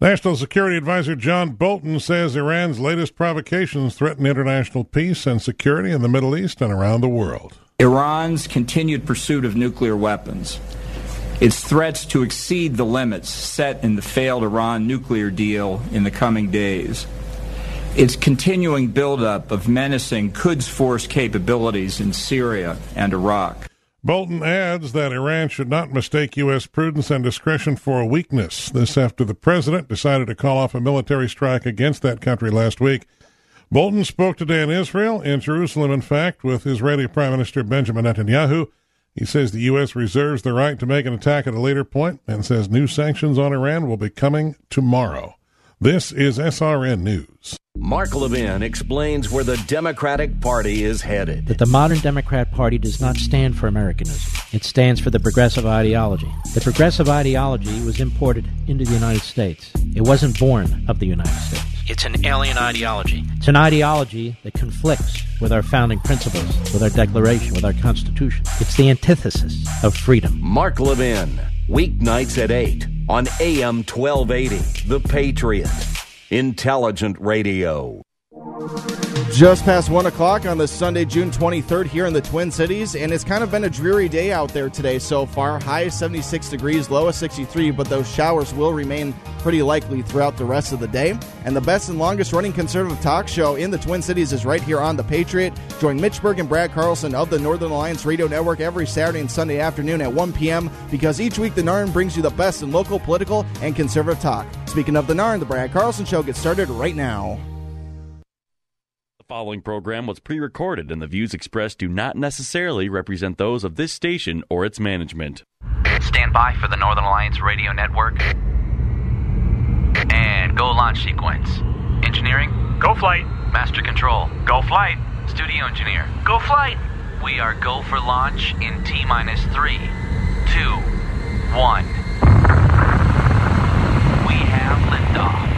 National Security Advisor John Bolton says Iran's latest provocations threaten international peace and security in the Middle East and around the world. Iran's continued pursuit of nuclear weapons, its threats to exceed the limits set in the failed Iran nuclear deal in the coming days, its continuing buildup of menacing Quds Force capabilities in Syria and Iraq. Bolton adds that Iran should not mistake U.S. prudence and discretion for a weakness. This after the president decided to call off a military strike against that country last week. Bolton spoke today in Israel, in Jerusalem, in fact, with Israeli Prime Minister Benjamin Netanyahu. He says the U.S. reserves the right to make an attack at a later point and says new sanctions on Iran will be coming tomorrow. This is SRN News. Mark Levin explains where the Democratic Party is headed. That the modern Democrat Party does not stand for Americanism. It stands for the progressive ideology. The progressive ideology was imported into the United States. It wasn't born of the United States. It's an alien ideology. It's an ideology that conflicts with our founding principles, with our Declaration, with our Constitution. It's the antithesis of freedom. Mark Levin, weeknights at 8 on AM 1280, The Patriot. Intelligent Radio. Just past 1 o'clock on this Sunday, June 23rd, here in the Twin Cities, and it's kind of been a dreary day out there today so far. High 76 degrees, low of 63, but those showers will remain pretty likely throughout the rest of the day. And the best and longest running conservative talk show in the Twin Cities is right here on The Patriot. Join Mitch Berg and Brad Carlson of the Northern Alliance Radio Network every Saturday and Sunday afternoon at 1 p.m. because each week the NARN brings you the best in local, political, and conservative talk. Speaking of the NARN, the Brad Carlson Show gets started right now. The following program was pre recorded, and the views expressed do not necessarily represent those of this station or its management. Stand by for the Northern Alliance Radio Network. And go launch sequence. Engineering? Go flight. Master control? Go flight. Studio engineer? Go flight. We are go for launch in T minus three, two, one. We have liftoff.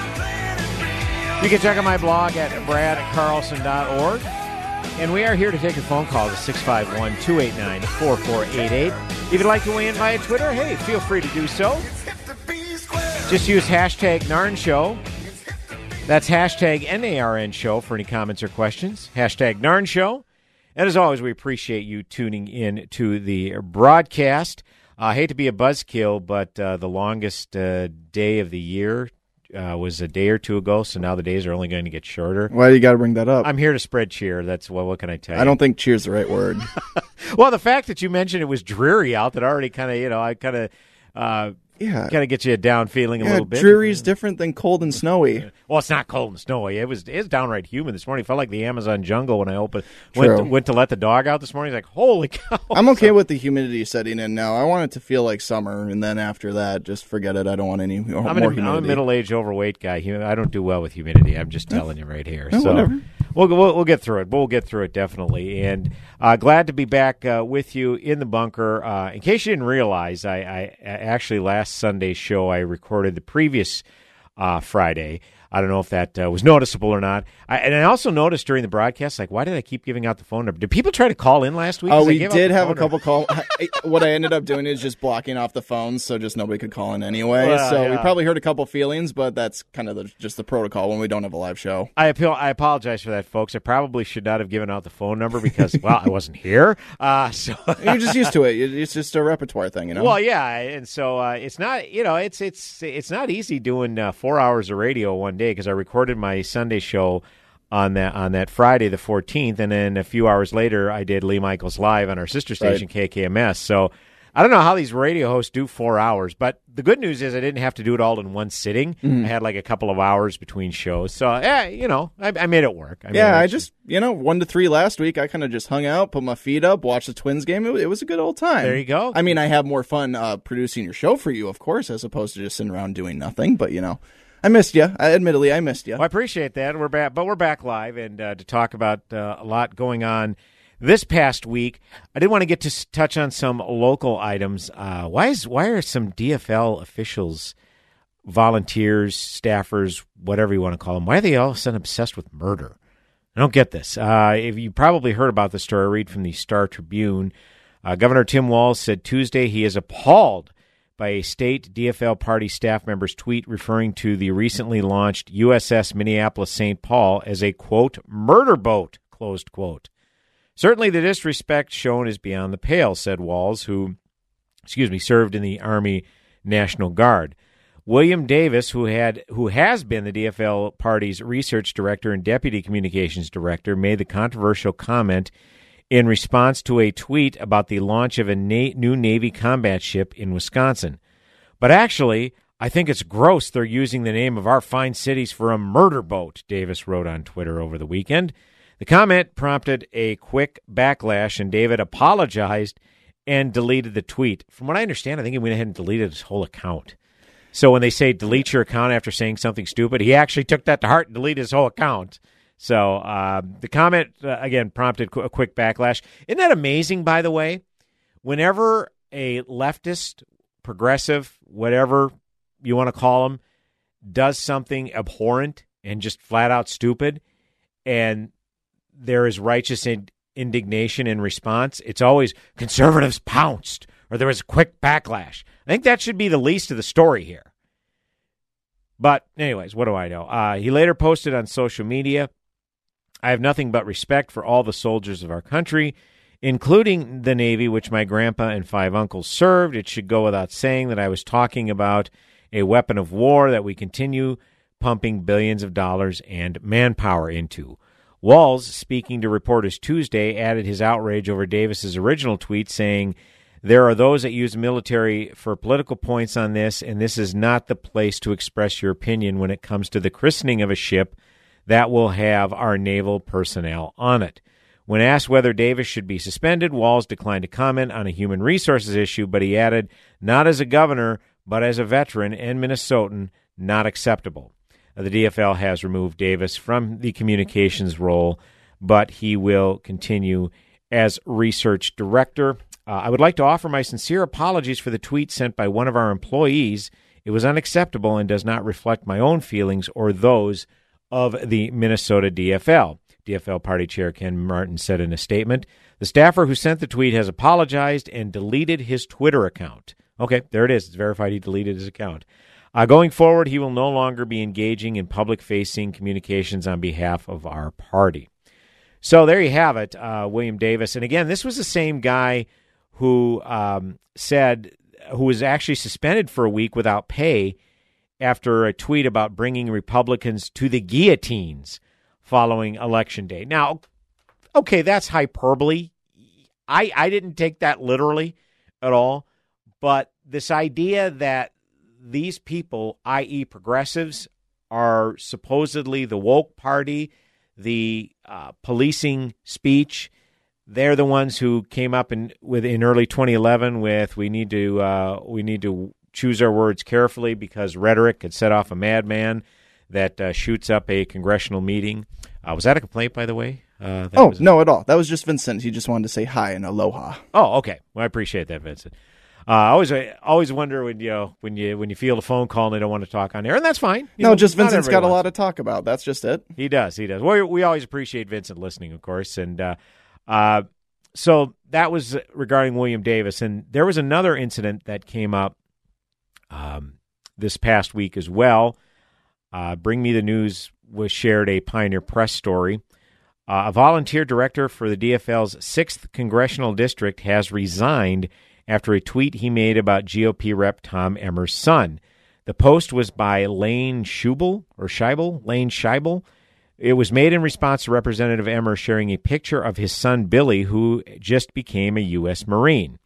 You can check out my blog at bradcarlson.org. And we are here to take your phone calls at 651 289 4488. If you'd like to weigh in via Twitter, hey, feel free to do so. Just use hashtag NARN Show. That's hashtag NARN Show for any comments or questions. Hashtag NARN Show. And as always, we appreciate you tuning in to the broadcast. I hate to be a buzzkill, but uh, the longest uh, day of the year uh, was a day or two ago, so now the days are only going to get shorter. Why do you got to bring that up? I'm here to spread cheer. That's well, what can I tell you? I don't think cheer's the right word. well, the fact that you mentioned it was dreary out, that already kind of, you know, I kind of. Uh, yeah, kind of gets you a down feeling a yeah, little bit. Dreary's different than cold and snowy. Well, it's not cold and snowy. It was it's downright humid this morning. It felt like the Amazon jungle when I opened went to, went to let the dog out this morning. It's like holy cow! I'm okay so, with the humidity setting in now. I want it to feel like summer, and then after that, just forget it. I don't want any more I'm, an, humidity. I'm a middle aged, overweight guy. I don't do well with humidity. I'm just telling you right here. No, so. Whatever. We'll, we'll, we'll get through it. We'll get through it definitely. And uh, glad to be back uh, with you in the bunker. Uh, in case you didn't realize, I, I, actually last Sunday's show I recorded the previous uh, Friday. I don't know if that uh, was noticeable or not. I, and I also noticed during the broadcast, like, why did I keep giving out the phone number? Did people try to call in last week? Oh, we did have a couple calls. what I ended up doing is just blocking off the phones, so just nobody could call in anyway. Well, so yeah. we probably heard a couple feelings, but that's kind of the, just the protocol when we don't have a live show. I appeal. I apologize for that, folks. I probably should not have given out the phone number because, well, I wasn't here. Uh, so you're just used to it. It's just a repertoire thing, you know. Well, yeah, and so uh, it's not. You know, it's it's it's not easy doing uh, four hours of radio one day because I recorded my Sunday show on that on that Friday the 14th, and then a few hours later I did Lee Michaels live on our sister station right. KKMS. So I don't know how these radio hosts do four hours, but the good news is I didn't have to do it all in one sitting. Mm. I had like a couple of hours between shows, so yeah, you know, I, I made it work. I yeah, I just you know one to three last week. I kind of just hung out, put my feet up, watched the Twins game. It, it, was a good old time. There you go. I mean, I have more fun uh, producing your show for you, of course, as opposed to just sitting around doing nothing. But you know. I missed you. I, admittedly, I missed you. Well, I appreciate that. We're back, but we're back live and uh, to talk about uh, a lot going on this past week. I did want to get to touch on some local items. Uh, why is why are some DFL officials, volunteers, staffers, whatever you want to call them, why are they all of a sudden obsessed with murder? I don't get this. Uh, if you probably heard about the story, I read from the Star Tribune. Uh, Governor Tim Walz said Tuesday he is appalled by a state DFL party staff member's tweet referring to the recently launched USS Minneapolis St. Paul as a quote murder boat closed quote. Certainly, the disrespect shown is beyond the pale," said Walz, who, excuse me, served in the Army National Guard. William Davis, who had who has been the DFL party's research director and deputy communications director, made the controversial comment in response to a tweet about the launch of a na- new Navy combat ship in Wisconsin. But actually, I think it's gross they're using the name of our fine cities for a murder boat, Davis wrote on Twitter over the weekend. The comment prompted a quick backlash, and David apologized and deleted the tweet. From what I understand, I think he went ahead and deleted his whole account. So when they say delete your account after saying something stupid, he actually took that to heart and deleted his whole account. So uh, the comment, uh, again, prompted a quick backlash. Isn't that amazing, by the way? Whenever a leftist, progressive, whatever you want to call them, does something abhorrent and just flat out stupid, and there is righteous indignation in response, it's always conservatives pounced or there was a quick backlash. I think that should be the least of the story here. But, anyways, what do I know? Uh, he later posted on social media I have nothing but respect for all the soldiers of our country, including the Navy, which my grandpa and five uncles served. It should go without saying that I was talking about a weapon of war that we continue pumping billions of dollars and manpower into. Walz, speaking to reporters Tuesday, added his outrage over Davis's original tweet, saying, There are those that use military for political points on this, and this is not the place to express your opinion when it comes to the christening of a ship that will have our naval personnel on it. When asked whether Davis should be suspended, Walz declined to comment on a human resources issue, but he added, Not as a governor, but as a veteran and Minnesotan, not acceptable. Uh, the DFL has removed Davis from the communications role, but he will continue as research director. Uh, I would like to offer my sincere apologies for the tweet sent by one of our employees. It was unacceptable and does not reflect my own feelings or those of the Minnesota DFL. DFL Party Chair Ken Martin said in a statement The staffer who sent the tweet has apologized and deleted his Twitter account. Okay, there it is. It's verified he deleted his account. Uh, going forward, he will no longer be engaging in public facing communications on behalf of our party. So there you have it, uh, William Davis. And again, this was the same guy who um, said, who was actually suspended for a week without pay after a tweet about bringing Republicans to the guillotines following Election Day. Now, okay, that's hyperbole. I, I didn't take that literally at all. But this idea that these people, i.e., progressives, are supposedly the woke party, the uh, policing speech. They're the ones who came up in with in early 2011 with we need to uh, we need to choose our words carefully because rhetoric could set off a madman that uh, shoots up a congressional meeting. Uh, was that a complaint, by the way? Uh, oh was... no, at all. That was just Vincent. He just wanted to say hi and aloha. Oh, okay. Well, I appreciate that, Vincent. Uh, I always I always wonder when you when you when you feel a phone call and they don't want to talk on air, and that's fine. You no, know, just Vincent's got a lot to talk about. That's just it. He does. He does. Well, we always appreciate Vincent listening, of course, and uh, uh, so that was regarding William Davis, and there was another incident that came up um, this past week as well. Uh, Bring Me the News was shared a Pioneer Press story. Uh, a volunteer director for the DFL's sixth congressional district has resigned after a tweet he made about GOP Rep Tom Emmer's son. The The post was by Lane Schubel or Scheibel, Lane Scheibel. It was made in response to Representative Emmer sharing a picture of his son Billy, who just became a U.S. Marine.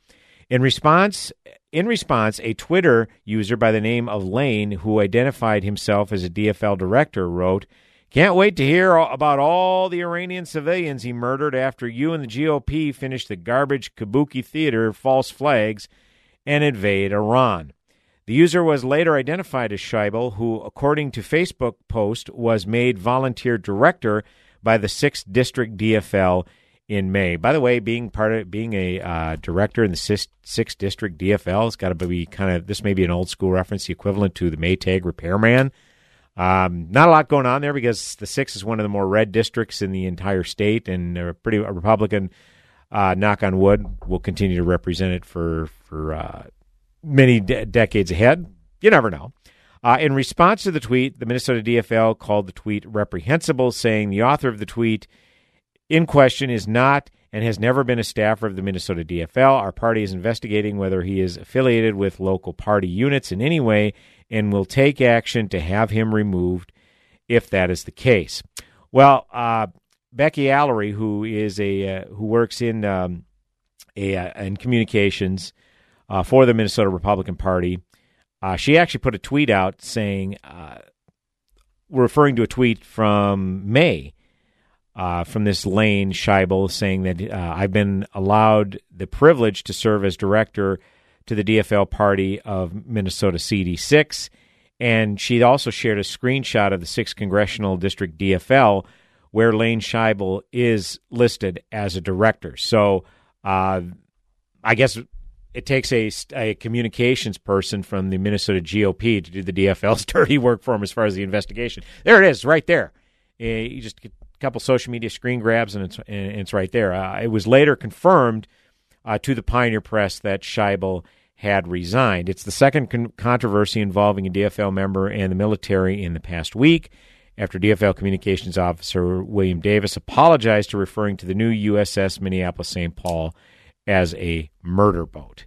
In response, in response, a Twitter user by the name of Lane, who identified himself as a DFL director, wrote, "Can't wait to hear about all the Iranian civilians he murdered after you and the GOP finished the garbage Kabuki theater false flags and invade Iran." The user was later identified as Scheibel, who, according to Facebook post, was made volunteer director by the 6th District DFL in May. By the way, being part of being a uh, director in the 6th, 6th District DFL has got to be kind of this may be an old school reference, the equivalent to the Maytag repairman. Um, not a lot going on there because the 6th is one of the more red districts in the entire state, and a pretty a Republican. Uh, knock on wood, will continue to represent it for for uh, many de- decades ahead. You never know. Uh, in response to the tweet, the Minnesota DFL called the tweet reprehensible, saying the author of the tweet in question is not and has never been a staffer of the Minnesota DFL. Our party is investigating whether he is affiliated with local party units in any way and will take action to have him removed if that is the case. Well, uh, Becky Allery, who is a uh, who works in um, a, uh, in communications uh, for the Minnesota Republican Party. Uh, she actually put a tweet out saying, uh, referring to a tweet from May uh, from this Lane Scheibel saying that uh, I've been allowed the privilege to serve as director to the DFL party of Minnesota CD6. And she also shared a screenshot of the 6th Congressional District DFL where Lane Scheibel is listed as a director. So uh, I guess it takes a, a communications person from the Minnesota GOP to do the DFL's dirty work for him as far as the investigation. There it is, right there. Uh, you just couple social media screen grabs, and it's, and it's right there. Uh, it was later confirmed uh, to the Pioneer Press that Scheibel had resigned. It's the second con- controversy involving a DFL member and the military in the past week. After DFL communications officer William Davis apologized to referring to the new USS Minneapolis St. Paul as a murder boat.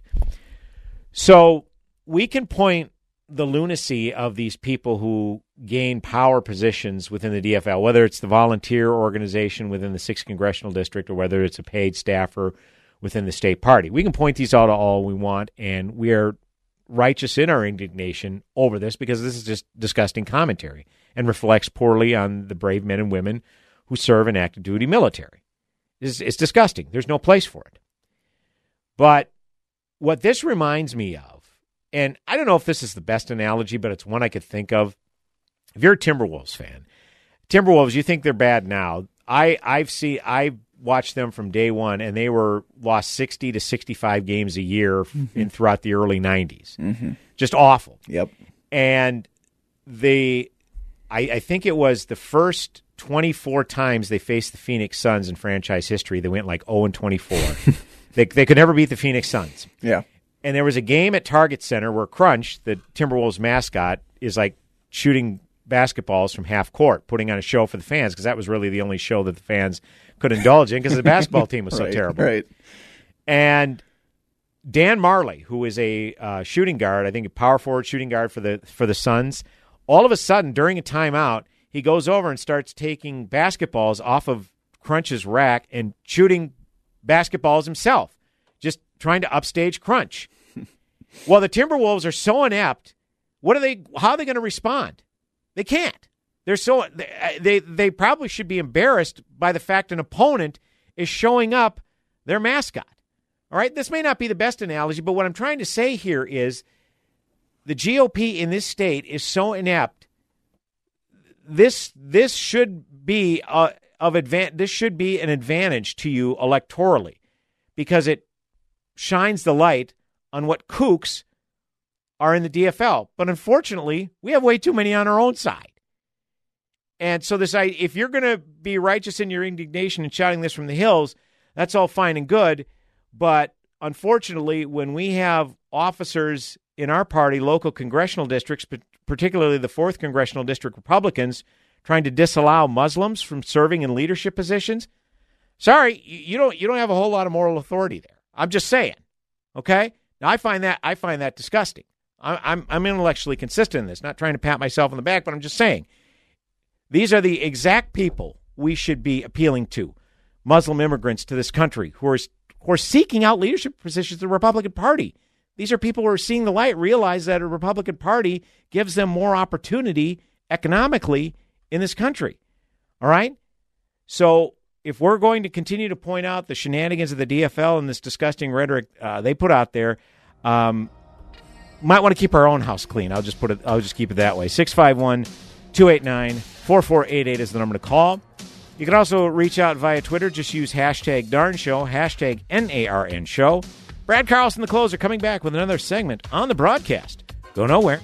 So we can point the lunacy of these people who gain power positions within the DFL, whether it's the volunteer organization within the 6th Congressional District or whether it's a paid staffer within the state party. We can point these out all we want, and we are righteous in our indignation over this because this is just disgusting commentary and reflects poorly on the brave men and women who serve in active duty military. It's, it's disgusting. There's no place for it. But what this reminds me of, and I don't know if this is the best analogy, but it's one I could think of. If you're a Timberwolves fan, Timberwolves, you think they're bad now. I I've seen I watched them from day one, and they were lost sixty to sixty five games a year mm-hmm. in throughout the early 90s mm-hmm. Just awful. Yep. And they, I, I think it was the first 24 times they faced the Phoenix Suns in franchise history. They went like 0 and 24. They, they could never beat the Phoenix Suns. Yeah. And there was a game at Target Center where Crunch, the Timberwolves mascot, is like shooting basketballs from half court, putting on a show for the fans because that was really the only show that the fans could indulge in because the basketball team was so right, terrible. Right. And Dan Majerle, who is a uh, shooting guard, I think a power forward shooting guard for the for the Suns, all of a sudden during a timeout, he goes over and starts taking basketballs off of Crunch's rack and shooting basketballs himself, trying to upstage Crunch. well, the Timberwolves are so inept. What are they? How are they going to respond? They can't. They're so they they probably should be embarrassed by the fact an opponent is showing up their mascot. All right, this may not be the best analogy, but what I'm trying to say here is the GOP in this state is so inept. This this should be a, of advan- this should be an advantage to you electorally because it shines the light on what kooks are in the DFL. But unfortunately, we have way too many on our own side. And so this if you're going to be righteous in your indignation and shouting this from the hills, that's all fine and good, but unfortunately, when we have officers in our party, local congressional districts, particularly the 4th congressional district Republicans trying to disallow Muslims from serving in leadership positions. Sorry, you don't you don't have a whole lot of moral authority there. I'm just saying. Okay? Now I find that I find that disgusting. I, I'm I'm intellectually consistent in this. Not trying to pat myself on the back, but I'm just saying these are the exact people we should be appealing to. Muslim immigrants to this country who are who are seeking out leadership positions in the Republican Party. These are people who are seeing the light, realize that a Republican Party gives them more opportunity economically in this country. All right? So if we're going to continue to point out the shenanigans of the DFL and this disgusting rhetoric uh, they put out there, um, might want to keep our own house clean. I'll just put it. I'll just keep it that way. 651 289 4488 is the number to call. You can also reach out via Twitter. Just use hashtag NARN Show, hashtag N A R N Show. Brad Carlson, the closer, coming back with another segment on the broadcast. Go nowhere.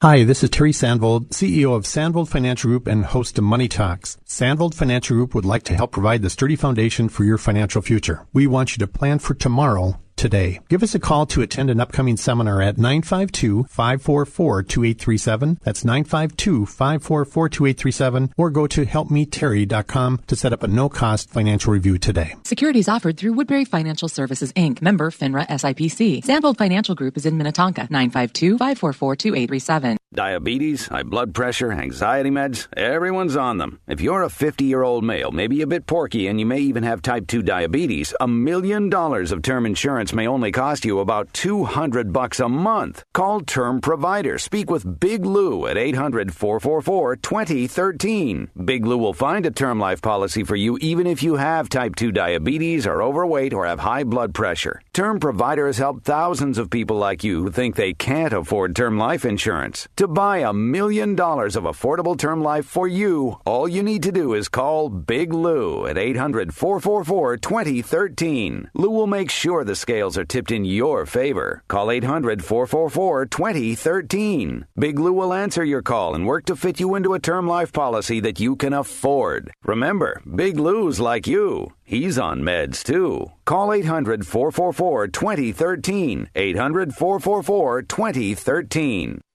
Hi, this is Terry Sandvold, CEO of Sandvold Financial Group and host of Money Talks. Sandvold Financial Group would like to help provide the sturdy foundation for your financial future. We want you to plan for tomorrow today. Give us a call to attend an upcoming seminar at 952-544-2837. That's 952-544-2837 or go to helpmeterry.com to set up a no-cost financial review today. Securities offered through Woodbury Financial Services Inc., member FINRA SIPC. Sandvold Financial Group is in Minnetonka, 952-544-2837. Diabetes, high blood pressure, anxiety meds, everyone's on them. If you're a 50-year-old male, maybe a bit porky, and you may even have type 2 diabetes, a million dollars of term insurance may only cost you about 200 bucks a month. Call Term Provider. Speak with Big Lou at 800-444-2013. Big Lou will find a term life policy for you even if you have type 2 diabetes, are overweight, or have high blood pressure. Term Provider has helped thousands of people like you who think they can't afford term life insurance. To buy a million dollars of affordable term life for you, all you need to do is call Big Lou at 800 444 2013. Lou will make sure the scales are tipped in your favor. Call 800 444 2013. Big Lou will answer your call and work to fit you into a term life policy that you can afford. Remember, Big Lou's like you. He's on meds too. Call 800 444 2013. 800 444 2013.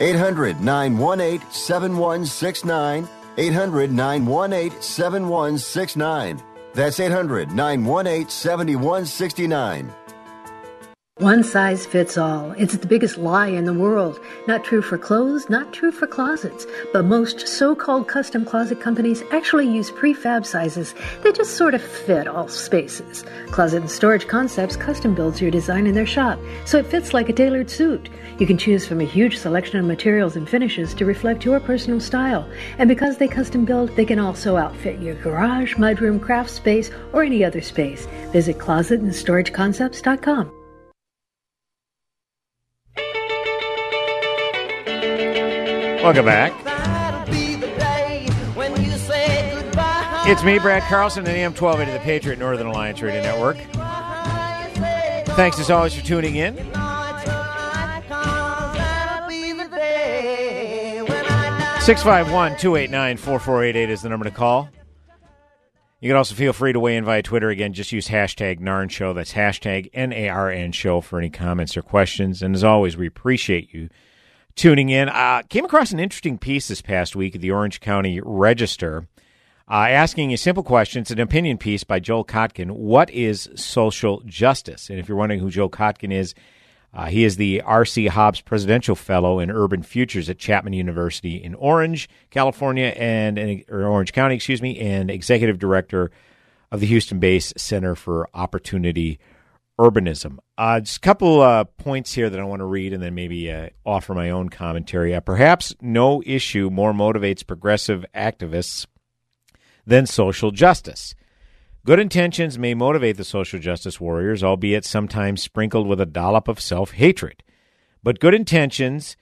800 918 7169. 800 918 7169. That's 800 918 7169. One size fits all. It's the biggest lie in the world. Not true for clothes, not true for closets. But most so called custom closet companies actually use prefab sizes that just sort of fit all spaces. Closet and Storage Concepts custom builds your design in their shop, so it fits like a tailored suit. You can choose from a huge selection of materials and finishes to reflect your personal style. And because they custom build, they can also outfit your garage, mudroom, craft space, or any other space. Visit closetandstorageconcepts.com. Welcome back. It's me, Brad Carlson, and AM 1280, the Patriot Northern Alliance Radio Network. Thanks as always for tuning in. 651 289 4488 is the number to call. You can also feel free to weigh in via Twitter. Again, just use hashtag NARN Show. That's hashtag N A R N Show for any comments or questions. And as always, we appreciate you tuning in. Uh, came across an interesting piece this past week at the Orange County Register uh, asking a simple question. It's an opinion piece by Joel Kotkin. What is social justice? And if you're wondering who Joel Kotkin is, uh, he is the R.C. Hobbs Presidential Fellow in Urban Futures at Chapman University in Orange, California, and or Orange County, excuse me, and Executive Director of the Houston-based Center for Opportunity urbanism. Uh, just a couple uh, points here that I want to read and then maybe uh, offer my own commentary. Uh, perhaps no issue more motivates progressive activists than social justice. Good intentions may motivate the social justice warriors, albeit sometimes sprinkled with a dollop of self hatred. But good intentions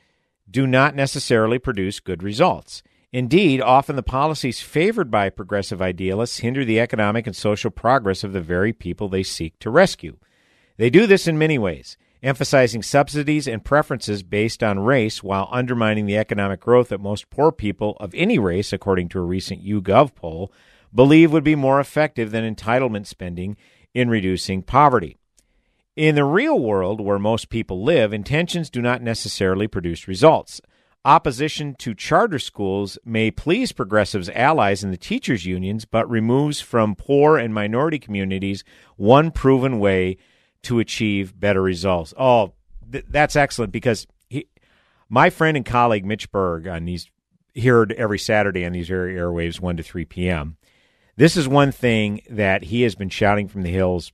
do not necessarily produce good results. Indeed, often the policies favored by progressive idealists hinder the economic and social progress of the very people they seek to rescue. They do this in many ways, emphasizing subsidies and preferences based on race while undermining the economic growth that most poor people of any race, according to a recent YouGov poll, believe would be more effective than entitlement spending in reducing poverty. In the real world, where most people live, intentions do not necessarily produce results. Opposition to charter schools may please progressives' allies in the teachers' unions, but removes from poor and minority communities one proven way to achieve better results. Oh, th- that's excellent because he, my friend and colleague Mitch Berg on these heard every Saturday on these very airwaves, one to three p.m. This is one thing that he has been shouting from the hills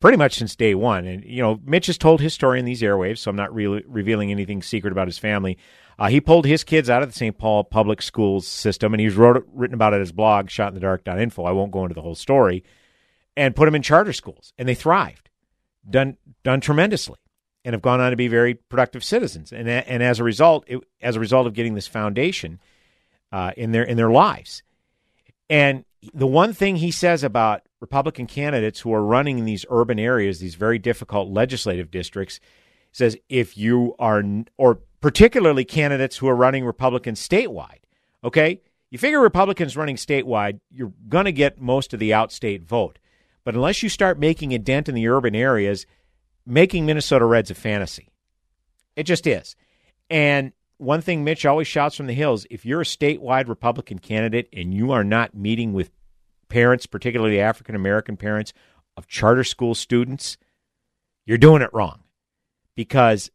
pretty much since day one. And you know, Mitch has told his story in these airwaves, so I'm not really revealing anything secret about his family. Uh, he pulled his kids out of the St. Paul public schools system, and he's wrote written about it at his blog, shotinthedark.info. I won't go into the whole story, and put them in charter schools, and they thrived, done done tremendously, and have gone on to be very productive citizens. And and as a result, it, as a result of getting this foundation uh, in their in their lives, and the one thing he says about Republican candidates who are running in these urban areas, these very difficult legislative districts, says if you are, or particularly candidates who are running Republicans statewide, okay? You figure Republicans running statewide, you're going to get most of the outstate vote. But unless you start making a dent in the urban areas, making Minnesota Reds a fantasy. It just is. And one thing Mitch always shouts from the hills if you're a statewide Republican candidate and you are not meeting with parents, particularly African American parents of charter school students, you're doing it wrong because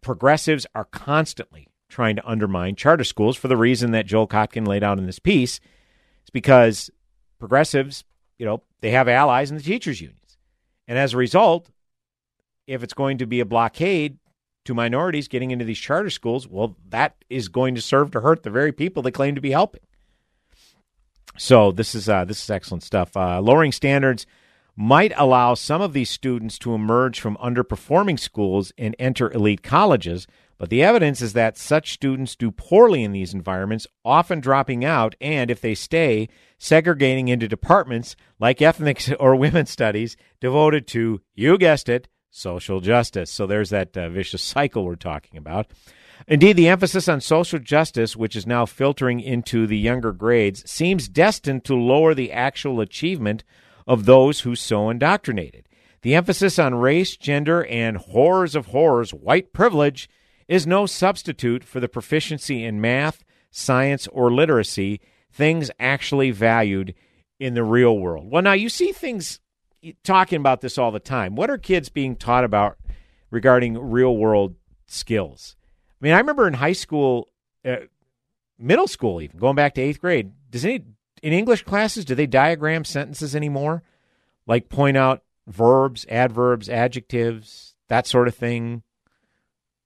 progressives are constantly trying to undermine charter schools for the reason that Joel Kotkin laid out in this piece. It's because progressives, you know, they have allies in the teachers' unions. And as a result, if it's going to be a blockade to minorities getting into these charter schools, well, that is going to serve to hurt the very people they claim to be helping. So this is uh, this is excellent stuff. Uh, lowering standards might allow some of these students to emerge from underperforming schools and enter elite colleges, but the evidence is that such students do poorly in these environments, often dropping out, and if they stay, segregating into departments like ethnic or women's studies devoted to, you guessed it, social justice. So there's that uh, vicious cycle we're talking about. Indeed, the emphasis on social justice, which is now filtering into the younger grades, seems destined to lower the actual achievement of those who so indoctrinated. The emphasis on race, gender, and horrors of horrors, white privilege, is no substitute for the proficiency in math, science, or literacy, things actually valued in the real world. Well, now you see things talking about this all the time. What are kids being taught about regarding real world skills? I mean, I remember in high school, uh, middle school, even going back to eighth grade. Does any in English classes do they diagram sentences anymore? Like point out verbs, adverbs, adjectives, that sort of thing.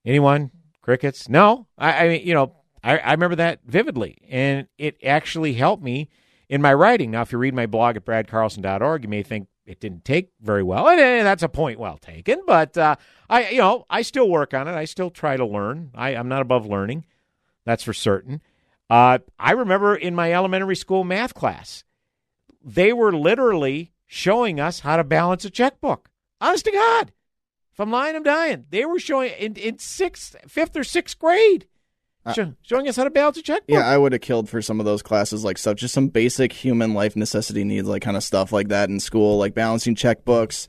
Anyone? Crickets? No. I, I mean, you know, I, I remember that vividly, and it actually helped me in my writing. Now, if you read my blog at bradcarlson.org, you may think it didn't take very well, and, and that's a point well taken. But uh, I, you know, I still work on it. I still try to learn. I, I'm not above learning, that's for certain. Uh, I remember in my elementary school math class, they were literally showing us how to balance a checkbook. Honest to God, if I'm lying, I'm dying. They were showing in in sixth, fifth, or sixth grade. Uh, showing us how to balance a checkbook. Yeah, I would have killed for some of those classes, like stuff, just some basic human life necessity needs, like kind of stuff like that in school, like balancing checkbooks,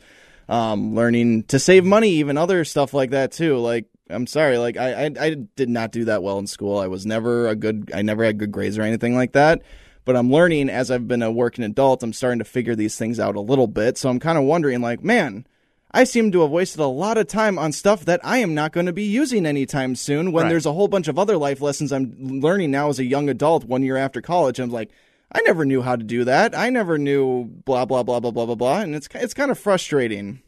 um, learning to save money, even other stuff like that too. Like, I'm sorry, like I, I, I did not do that well in school. I was never a good, I never had good grades or anything like that. But I'm learning as I've been a working adult. I'm starting to figure these things out a little bit. So I'm kind of wondering, like, man, I seem to have wasted a lot of time on stuff that I am not going to be using anytime soon when right. there's a whole bunch of other life lessons I'm learning now as a young adult one year after college. I'm like, I never knew how to do that. I never knew blah blah blah blah blah blah blah and it's it's kind of frustrating.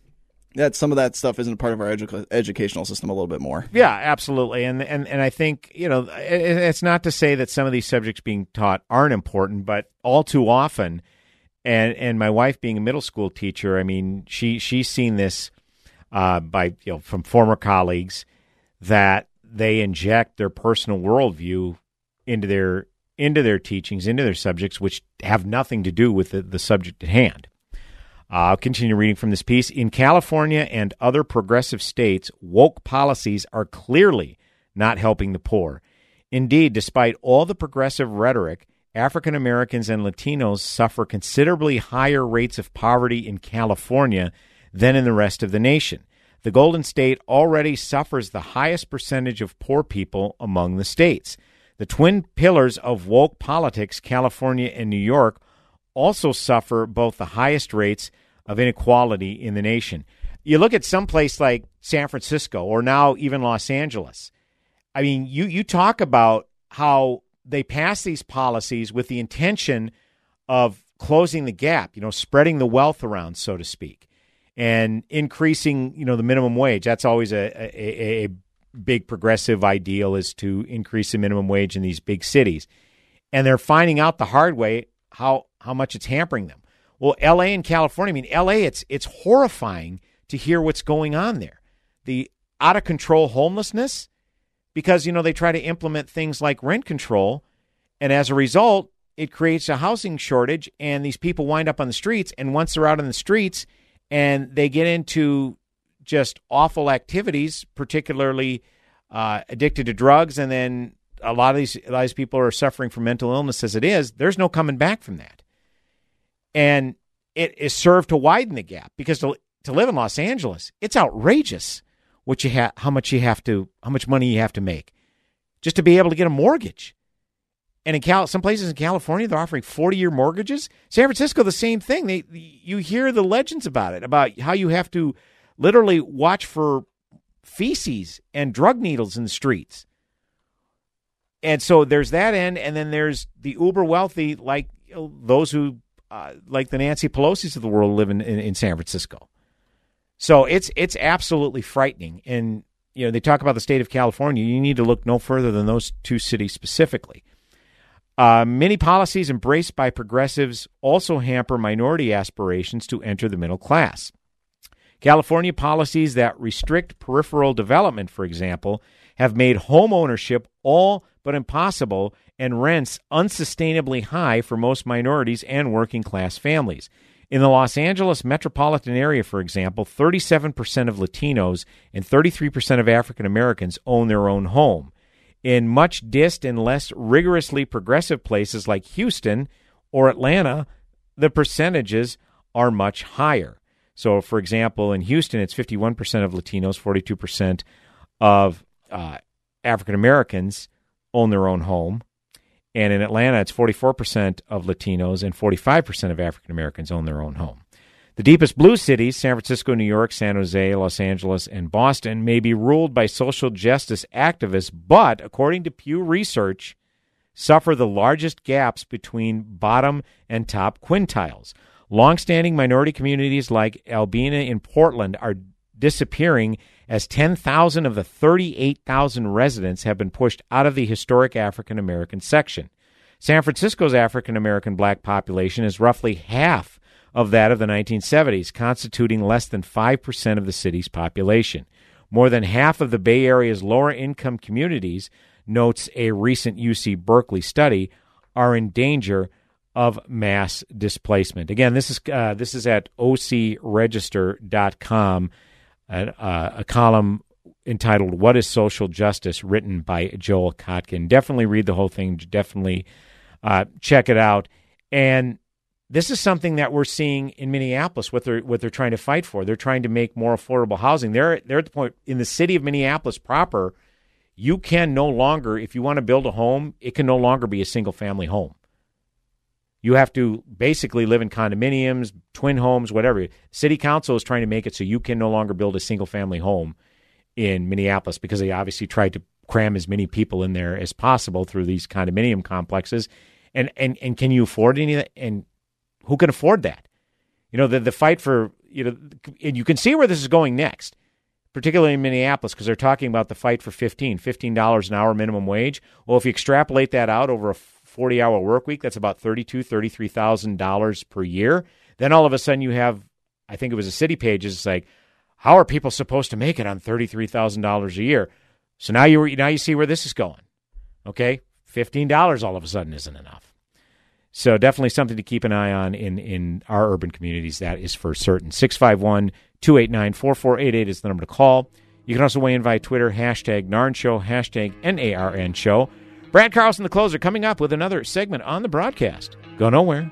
that some of that stuff isn't a part of our edu- educational system a little bit more. Yeah, absolutely. And and and I think you know it, it's not to say that some of these subjects being taught aren't important, but all too often, and and my wife being a middle school teacher, I mean, she she's seen this uh, by you know from former colleagues that they inject their personal worldview into their into their teachings, into their subjects, which have nothing to do with the, the subject at hand. Uh, I'll continue reading from this piece. In California and other progressive states, woke policies are clearly not helping the poor. Indeed, despite all the progressive rhetoric, African Americans and Latinos suffer considerably higher rates of poverty in California than in the rest of the nation. The Golden State already suffers the highest percentage of poor people among the states. The twin pillars of woke politics, California and New York, also suffer both the highest rates of inequality in the nation. You look at some place like San Francisco or now even Los Angeles. I mean, you, you talk about how they pass these policies with the intention of closing the gap, you know, spreading the wealth around, so to speak, and increasing, you know, the minimum wage. That's always a, a, a big progressive ideal is to increase the minimum wage in these big cities. And they're finding out the hard way how how much it's hampering them. Well, LA and California, I mean LA it's it's horrifying to hear what's going on there. The out of control homelessness because you know they try to implement things like rent control and as a result it creates a housing shortage and these people wind up on the streets and once they're out on the streets and they get into just awful activities particularly uh, addicted to drugs and then a lot of these lot of these people are suffering from mental illness as it is there's no coming back from that. And it is served to widen the gap because to, to live in Los Angeles, it's outrageous what you have, how much you have to, how much money you have to make just to be able to get a mortgage. And in Cal, some places in California, they're offering 40 year mortgages. San Francisco, the same thing. They, you hear the legends about it, about how you have to literally watch for feces and drug needles in the streets. And so there's that end, and then there's the uber wealthy, like those who uh, like the Nancy Pelosi's of the world live in, in, in San Francisco. So it's it's absolutely frightening. And you know they talk about the state of California. You need to look no further than those two cities specifically. Uh, many policies embraced by progressives also hamper minority aspirations to enter the middle class. California policies that restrict peripheral development, for example, have made home ownership all but impossible and rents unsustainably high for most minorities and working class families. In the Los Angeles metropolitan area, for example, 37% of Latinos and 33% of African Americans own their own home. In much dist and less rigorously progressive places like Houston or Atlanta, the percentages are much higher. So, for example, in Houston, it's 51% of Latinos, 42% of uh, African Americans own their own home. And in Atlanta, it's 44% of Latinos and 45% of African Americans own their own home. The deepest blue cities, San Francisco, New York, San Jose, Los Angeles, and Boston, may be ruled by social justice activists, but according to Pew Research, suffer the largest gaps between bottom and top quintiles. Longstanding minority communities like Albina in Portland are disappearing as 10,000 of the 38,000 residents have been pushed out of the historic African American section. San Francisco's African American black population is roughly half of that of the 1970s, constituting less than 5% of the city's population. More than half of the Bay Area's lower income communities, notes a recent UC Berkeley study, are in danger of mass displacement. Again, this is uh, this is at ocregister.com a, uh, a column entitled "What Is Social Justice," written by Joel Kotkin. Definitely read the whole thing. Definitely uh, check it out. And this is something that we're seeing in Minneapolis. What they're what they're trying to fight for. They're trying to make more affordable housing. They're they're at the point in the city of Minneapolis proper. You can no longer, if you want to build a home, it can no longer be a single family home. You have to basically live in condominiums, twin homes, whatever. City council is trying to make it so you can no longer build a single family home in Minneapolis because they obviously tried to cram as many people in there as possible through these condominium complexes. And and and can you afford any of that? And who can afford that? You know, the the fight for you know, and you can see where this is going next, particularly in Minneapolis, because they're talking about the fight for 15 $15 an hour minimum wage. Well, if you extrapolate that out over a 40 hour work week, that's about $32,000, $33,000 per year. Then all of a sudden you have, I think it was a city page, it's like, how are people supposed to make it on $33,000 a year? So now you now you see where this is going. Okay? $15 all of a sudden isn't enough. So definitely something to keep an eye on in, in our urban communities. That is for certain. 651 289 4488 is the number to call. You can also weigh in via Twitter, hashtag NARN Show, hashtag NARN Show. Brad Carlson, the closer, coming up with another segment on the broadcast. Go nowhere.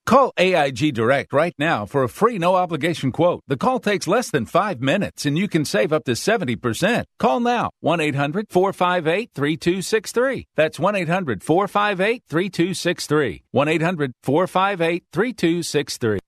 Call AIG Direct right now for a free no obligation quote. The call takes less than five minutes and you can save up to 70%. Call now 1 800 458 3263. That's 1 800 458 3263. 1 800 458 3263.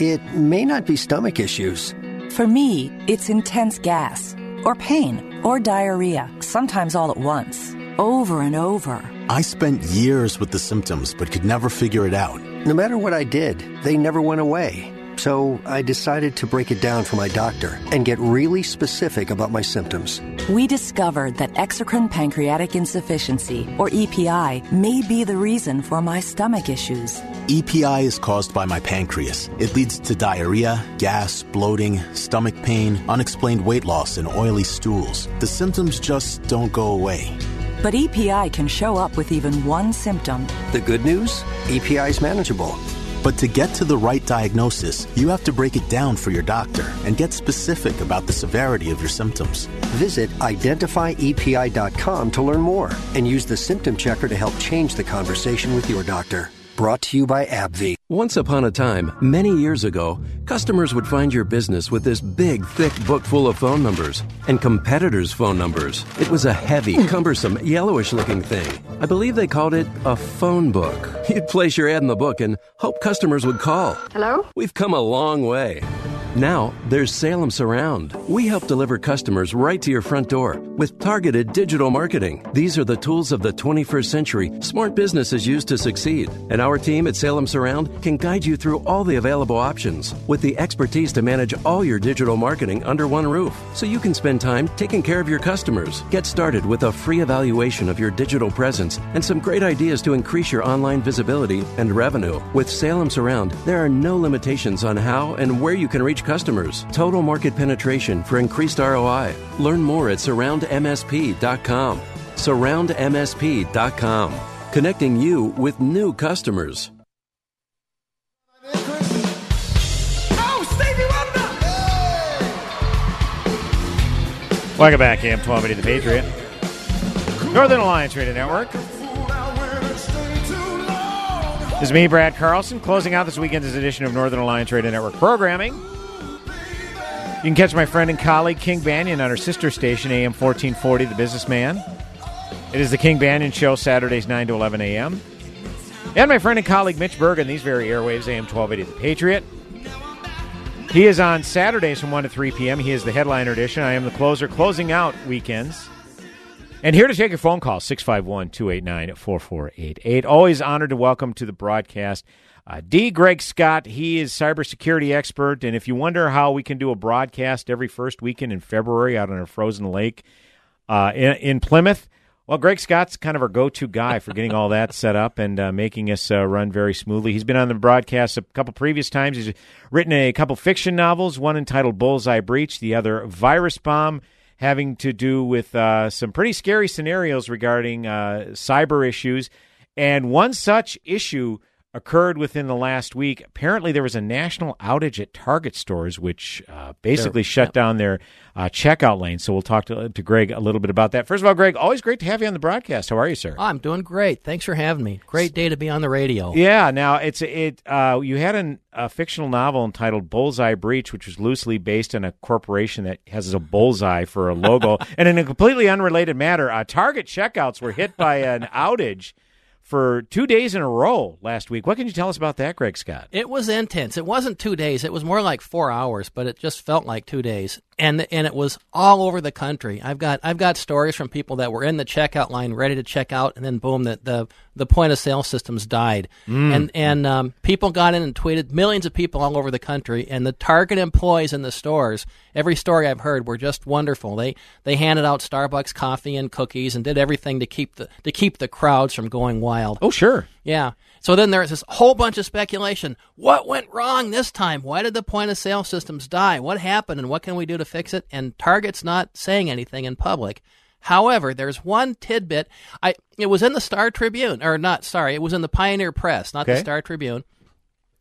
It may not be stomach issues. For me, it's intense gas, or pain, or diarrhea, sometimes all at once, over and over. I spent years with the symptoms but could never figure it out. No matter what I did, they never went away. So I decided to break it down for my doctor and get really specific about my symptoms. We discovered that exocrine pancreatic insufficiency, or EPI, may be the reason for my stomach issues. EPI is caused by my pancreas. It leads to diarrhea, gas, bloating, stomach pain, unexplained weight loss, and oily stools. The symptoms just don't go away. But EPI can show up with even one symptom. The good news? EPI is manageable. But to get to the right diagnosis, you have to break it down for your doctor and get specific about the severity of your symptoms. Visit identifyepi.com to learn more and use the symptom checker to help change the conversation with your doctor. Brought to you by AbbVie. Once upon a time, many years ago, customers would find your business with this big, thick book full of phone numbers and competitors' phone numbers. It was a heavy, cumbersome, yellowish looking thing. I believe they called it a phone book. You'd place your ad in the book and hope customers would call. Hello? We've come a long way. Now, there's Salem Surround. We help deliver customers right to your front door with targeted digital marketing. These are the tools of the 21st century smart businesses use to succeed. And our team at Salem Surround can guide you through all the available options with the expertise to manage all your digital marketing under one roof so you can spend time taking care of your customers. Get started with a free evaluation of your digital presence and some great ideas to increase your online visibility and revenue. With Salem Surround, there are no limitations on how and where you can reach customers. Total market penetration for increased ROI. Learn more at surroundmsp.com. Surroundmsp.com. Connecting you with new customers. Oh, Welcome back, AM 1280 The Patriot. Northern Alliance Radio Network. This is me, Brad Carlson, closing out this weekend's edition of Northern Alliance Radio Network programming. You can catch my friend and colleague King Banaian on our sister station, AM 1440, The Businessman. It is the King Banaian Show, Saturdays 9 to 11 a.m. And my friend and colleague Mitch Berg on these very airwaves, AM 1280, The Patriot. He is on Saturdays from 1 to 3 p.m. He is the headliner edition. I am the closer, closing out weekends. And here to take your phone call, 651 289 4488. Always honored to welcome to the broadcast uh, D. Greg Scott. He is cybersecurity expert. And if you wonder how we can do a broadcast every first weekend in February out on a frozen lake uh, in, in Plymouth, well, Greg Scott's kind of our go-to guy for getting all that set up and uh, making us uh, run very smoothly. He's been on the broadcast a couple previous times. He's written a couple fiction novels, one entitled Bullseye Breach, the other Virus Bomb. having to do with uh, some pretty scary scenarios regarding uh, cyber issues. And one such issue occurred within the last week. Apparently, there was a national outage at Target stores, which uh, basically shut down their uh, checkout lane. So we'll talk to, to Greg a little bit about that. First of all, Greg, always great to have you on the broadcast. How are you, sir? I'm doing great. Thanks for having me. Great day to be on the radio. Yeah. Now it's it. Uh, you had an, a fictional novel entitled Bullseye Breach, which was loosely based on a corporation that has a bullseye for a logo. and in a completely unrelated matter, uh, Target checkouts were hit by an outage for two days in a row last week. What can you tell us about that, Greg Scott? It was intense. It wasn't two days. It was more like four hours, but it just felt like two days. And and it was all over the country. I've got I've got stories from people that were in the checkout line, ready to check out, and then boom, the the, the point of sale systems died. Mm. And and um, people got in and tweeted. Millions of people all over the country, and the Target employees in the stores. Every story I've heard were just wonderful. They they handed out Starbucks coffee and cookies and did everything to keep the to keep the crowds from going wild. Oh sure. Yeah. So then there's this whole bunch of speculation. What went wrong this time? Why did the point of sale systems die? What happened and what can we do to fix it? And Target's not saying anything in public. However, there's one tidbit. I it was in the Star Tribune or not, sorry, it was in the Pioneer Press, not the Star Tribune.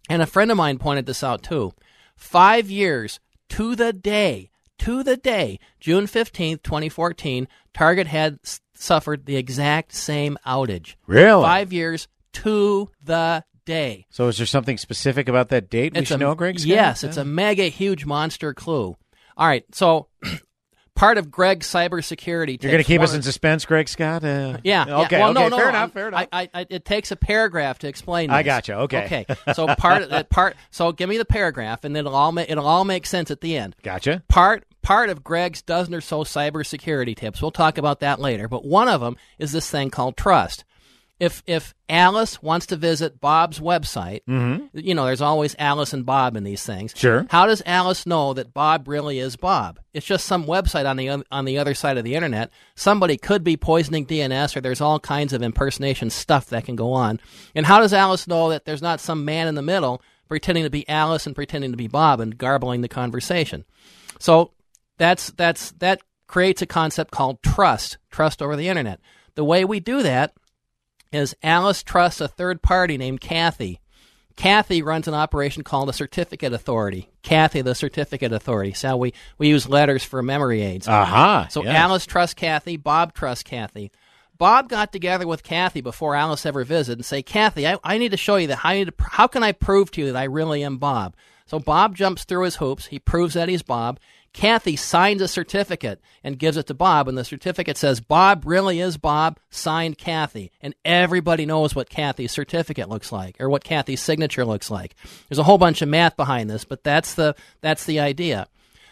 And a friend of mine pointed this out too. 5 years to the day, to the day, June 15th, 2014, Target had suffered the exact same outage. Really? 5 years to the day. So is there something specific about that date we It's should a, know, Greg? Scott? Yes, it's a mega huge monster clue. All right, so part of Greg's cybersecurity. You're going to keep us in suspense, Greg Scott? Uh, Yeah. Okay. Yeah. Well, okay. no, no. fair I'm- enough. Fair enough. I, I, it takes a paragraph to explain. This. I gotcha, okay. Okay. So part of that part. So give me the paragraph, and then it'll all ma- it'll all make sense at the end. Gotcha. Part part of Greg's dozen or so cybersecurity tips. We'll talk about that later. But one of them is this thing called trust. If if Alice wants to visit Bob's website, Mhm. you know, there's always Alice and Bob in these things. Sure. How does Alice know that Bob really is Bob? It's just some website on the on the other side of the internet. Somebody could be poisoning DNS, or there's all kinds of impersonation stuff that can go on. And how does Alice know that there's not some man in the middle pretending to be Alice and pretending to be Bob and garbling the conversation? So that's that's that creates a concept called trust, trust over the internet. The way we do that is Alice trusts a third party named Kathy. Kathy runs an operation called a certificate authority. Kathy, the certificate authority. So we, we use letters for memory aids. Aha, So yes. Alice trusts Kathy. Bob trusts Kathy. Bob got together with Kathy before Alice ever visited and say, Kathy, I, I need to show you that. How, I need to, how can I prove to you that I really am Bob? So Bob jumps through his hoops. He proves that he's Bob. Kathy signs a certificate and gives it to Bob, and the certificate says, Bob really is Bob, signed Kathy. And everybody knows what Kathy's certificate looks like, or what Kathy's signature looks like. There's a whole bunch of math behind this, but that's the, that's the idea.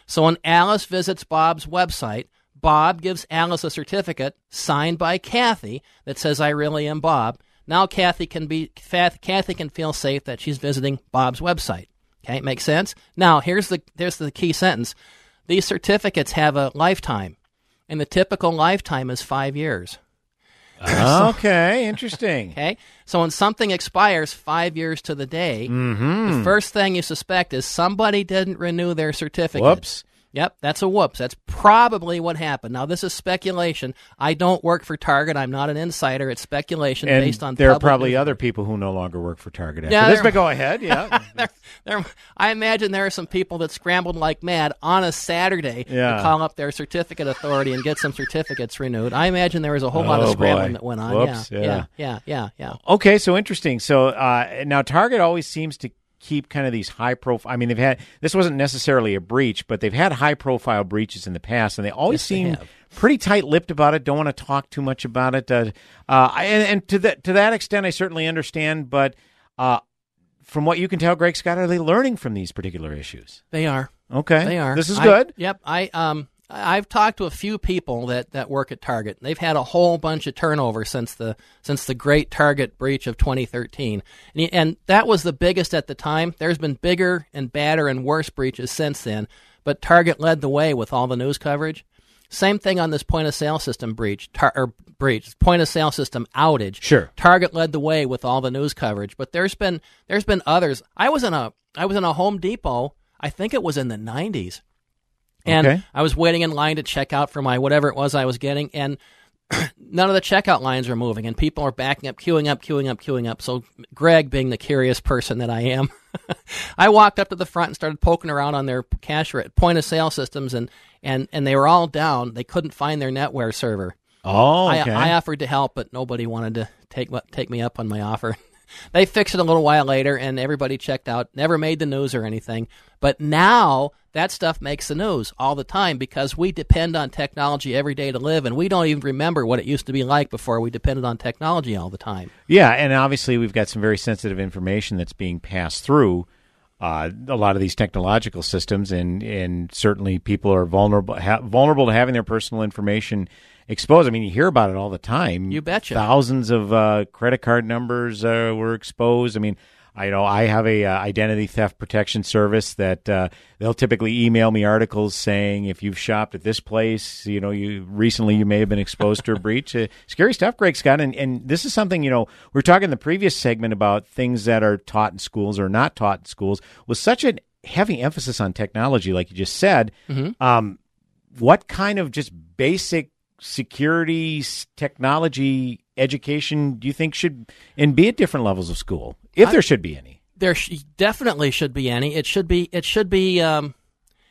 So when Alice visits Bob's website, Bob gives Alice a certificate signed by Kathy that says, I really am Bob. Now Kathy can be Kathy can feel safe that she's visiting Bob's website. Okay, makes sense? Now here's the here's the key sentence. These certificates have a lifetime, and the typical lifetime is five years. okay, interesting. Okay, so when something expires five years to the day, Mhm. the first thing you suspect is somebody didn't renew their certificate. Whoops. Yep, that's a whoops. That's probably what happened. Now, this is speculation. I don't work for Target. I'm not an insider. It's speculation And based on. there are probably other people who no longer work for Target after Yeah, this, but go ahead. Yeah. there, there, I imagine there are some people that scrambled like mad on a Saturday Yeah. to call up their certificate authority and get some certificates renewed. I imagine there was a whole lot Oh, of scrambling boy. that went on. Whoops, yeah, yeah. yeah, yeah, yeah, yeah. Okay, so interesting. So uh, now Target always seems to keep kind of these high profile. I mean, they've had this wasn't necessarily a breach, but they've had high profile breaches in the past, and they always Yes, seem have. pretty tight lipped about it. Don't want to talk too much about it. Uh, uh, and, and to that to that extent, I certainly understand. But uh, from what you can tell, Greg Scott, are they learning from these particular issues? They are. Okay, They are. This is I- good. yep. I um I've talked to a few people that, that work at Target. They've had a whole bunch of turnover since the since the great Target breach of 2013, and, and that was the biggest at the time. There's been bigger and badder and worse breaches since then, but Target led the way with all the news coverage. Same thing on this point of sale system breach tar- or breach point of sale system outage. Sure. Target led the way with all the news coverage, but there's been there's been others. I was in a I was in a Home Depot. I think it was in the 90s And Okay. I was waiting in line to check out for my whatever it was I was getting, and none of the checkout lines were moving, and people are backing up, queuing up, queuing up, queuing up. So, Greg, being the curious person that I am, I walked up to the front and started poking around on their cash point of sale systems, and, and, and they were all down. They couldn't find their NetWare server. Oh, I. I offered to help, but nobody wanted to take take me up on my offer. they fixed it a little while later, and everybody checked out. Never made the news or anything. But now that stuff makes the news all the time because we depend on technology every day to live, and we don't even remember what it used to be like before we depended on technology all the time. Yeah, and obviously we've got some very sensitive information that's being passed through uh, a lot of these technological systems, and and certainly people are vulnerable ha- vulnerable to having their personal information exposed. I mean, you hear about it all the time. You betcha. Thousands of uh, credit card numbers uh, were exposed. I mean. I know I have a uh, identity theft protection service that uh, they'll typically email me articles saying if you've shopped at this place, you know, you recently you may have been exposed to a breach. Uh, scary stuff, Greg Scott, and, and this is something you know we we're talking in the previous segment about things that are taught in schools or not taught in schools with such a heavy emphasis on technology, like you just said. Mhm. Um, what kind of just basic security technology education do you think should and be at different levels of school, if I- there should be any? There sh- definitely should be any. It should be. It should be. Um,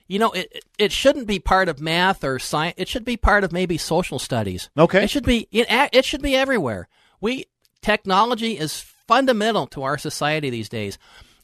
you know, it it- shouldn't be part of math or science. It should be part of maybe social studies. Okay. It should be. It it should be everywhere. We technology is fundamental to our society these days.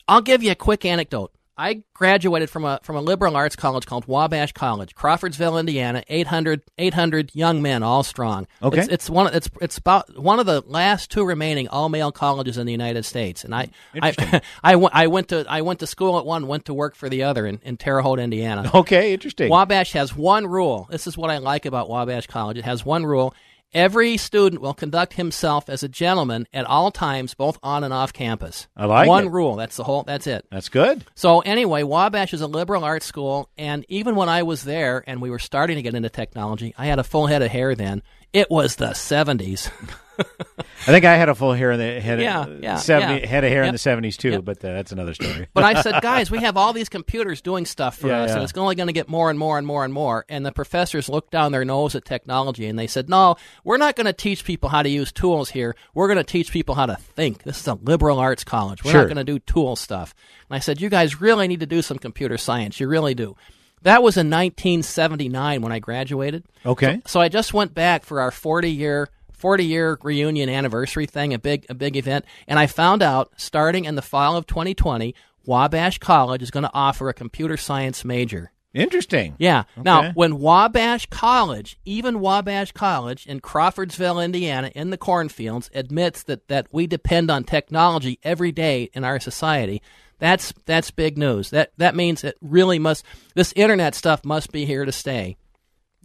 I'll give you a quick anecdote. I graduated from a from a liberal arts college called Wabash College, Crawfordsville, Indiana. 800, 800 young men, all strong. Okay. it's, it's one. It's it's about one of the last two remaining all male colleges in the United States. And I I, I, went, I went to I went to school at one, went to work for the other in, in Terre Haute, Indiana. Okay, interesting. Wabash has one rule. This is what I like about Wabash College. It has one rule. Every student will conduct himself as a gentleman at all times, both on and off campus. I like one it. rule. That's the whole. That's it. That's good. So anyway, Wabash is a liberal arts school, and even when I was there and we were starting to get into technology, I had a full head of hair then. It was the seventies. I think I had a full hair in the head, Yeah, yeah, 70, yeah. head of hair in the seventies too, Yep. but uh, that's another story. But I said, guys, we have all these computers doing stuff for Yeah, us, yeah. and it's only going to get more and more and more and more. And the professors looked down their nose at technology and they said, no, we're not going to teach people how to use tools here. We're going to teach people how to think. This is a liberal arts college. We're Sure. not going to do tool stuff. And I said, you guys really need to do some computer science. You really do. That was in 1979 when I graduated. Okay. So, so I just went back for our 40 year 40 year reunion anniversary thing, a big a big event, and I found out starting in the fall of 2020, Wabash College is going to offer a computer science major. Interesting. Yeah. Now, when Wabash College, even Wabash College in Crawfordsville, Indiana, in the cornfields, admits that, that we depend on technology every day in our society, that's that's big news. That that means it really must this internet stuff must be here to stay.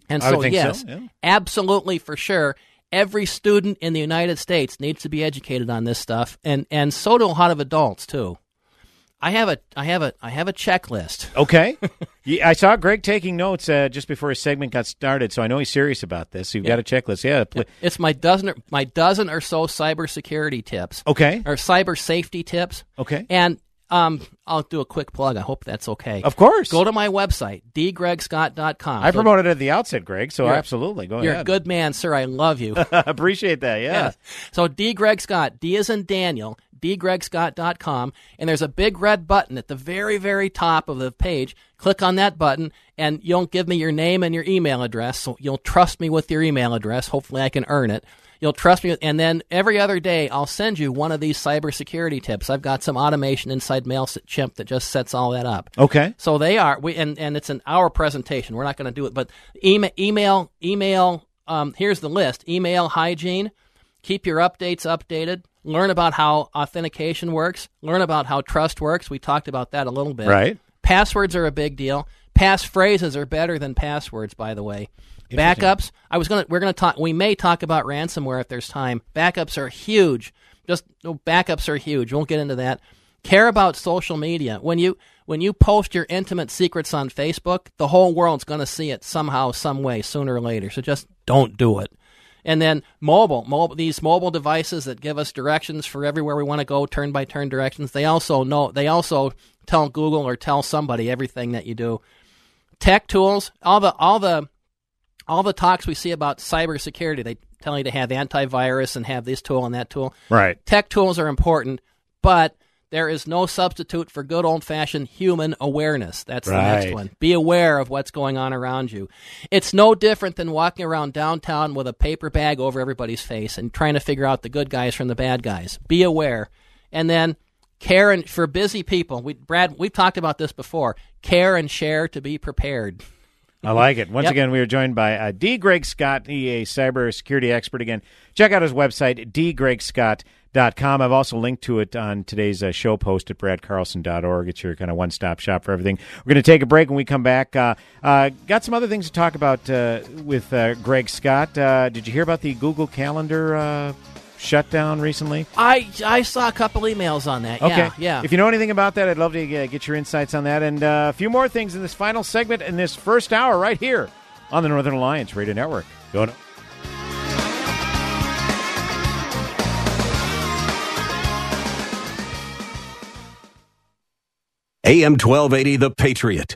And so think so, yes, yeah. absolutely for sure. Every student in the United States needs to be educated on this stuff, and, and so do a lot of adults too. I have a I have a I have a checklist. Okay. yeah, I saw Greg taking notes uh, just before his segment got started, so I know he's serious about this. So you've got a checklist. Yeah. pl- It's my dozen or, my dozen or so cybersecurity tips. Okay. Or cyber safety tips. Okay. And um, I'll do a quick plug. I hope that's okay. Of course. Go to my website, dgregscott.com. I So promoted it at the outset, Greg, so you're- absolutely. Go ahead. You're a good man, sir. I love you. Appreciate that. Yeah. Yes. So D. Greg Scott, D is in Daniel, dgregscott.com, and there's a big red button at the very, very top of the page. Click on that button, and you'll give me your name and your email address. So you'll trust me with your email address. Hopefully, I can earn it. You'll trust me, and then every other day I'll send you one of these cybersecurity tips. I've got some automation inside MailChimp that just sets all that up. Okay. So they are we and, and it's an hour presentation. We're not going to do it, but email email email. Um, here's the list: email hygiene. Keep your updates updated. Learn about how authentication works. Learn about how trust works. We talked about that a little bit. Right. Passwords are a big deal. Passphrases are better than passwords, by the way. Backups. I was gonna. We're gonna talk. We may talk about ransomware if there's time. Backups are huge. Just no, backups are huge. We won't get into that. Care about social media. When you when you post your intimate secrets on Facebook, the whole world's going to see it somehow, some way, sooner or later. So just don't do it. And then mobile, mobile, these mobile devices that give us directions for everywhere we want to go, turn by turn directions. They also know. They also tell Google or tell somebody everything that you do. Tech tools, all the all the all the talks we see about cybersecurity, they tell you to have antivirus and have this tool and that tool. Right. Tech tools are important, but there is no substitute for good old fashioned human awareness. That's the next one. Be aware of what's going on around you. It's no different than walking around downtown with a paper bag over everybody's face and trying to figure out the good guys from the bad guys. Be aware. And then care and for busy people. We Brad, we've talked about this before. Care and share to be prepared. I like it. Once Yep. again, we are joined by uh, D. Greg Scott, he a cybersecurity expert. Again, check out his website, dgregscott.com. I've also linked to it on today's uh, show post at bradcarlson.org. It's your kind of one stop shop for everything. We're going to take a break when we come back. Uh, uh, got some other things to talk about uh, with uh, Greg Scott. Uh, did you hear about the Google Calendar uh, shutdown recently? I I saw a couple emails on that. Okay. Yeah, yeah. If you know anything about that, I'd love to uh, get your insights on that and uh, a few more things in this final segment in this first hour right here on the Northern Alliance Radio Network. Go Going. AM 1280, The Patriot.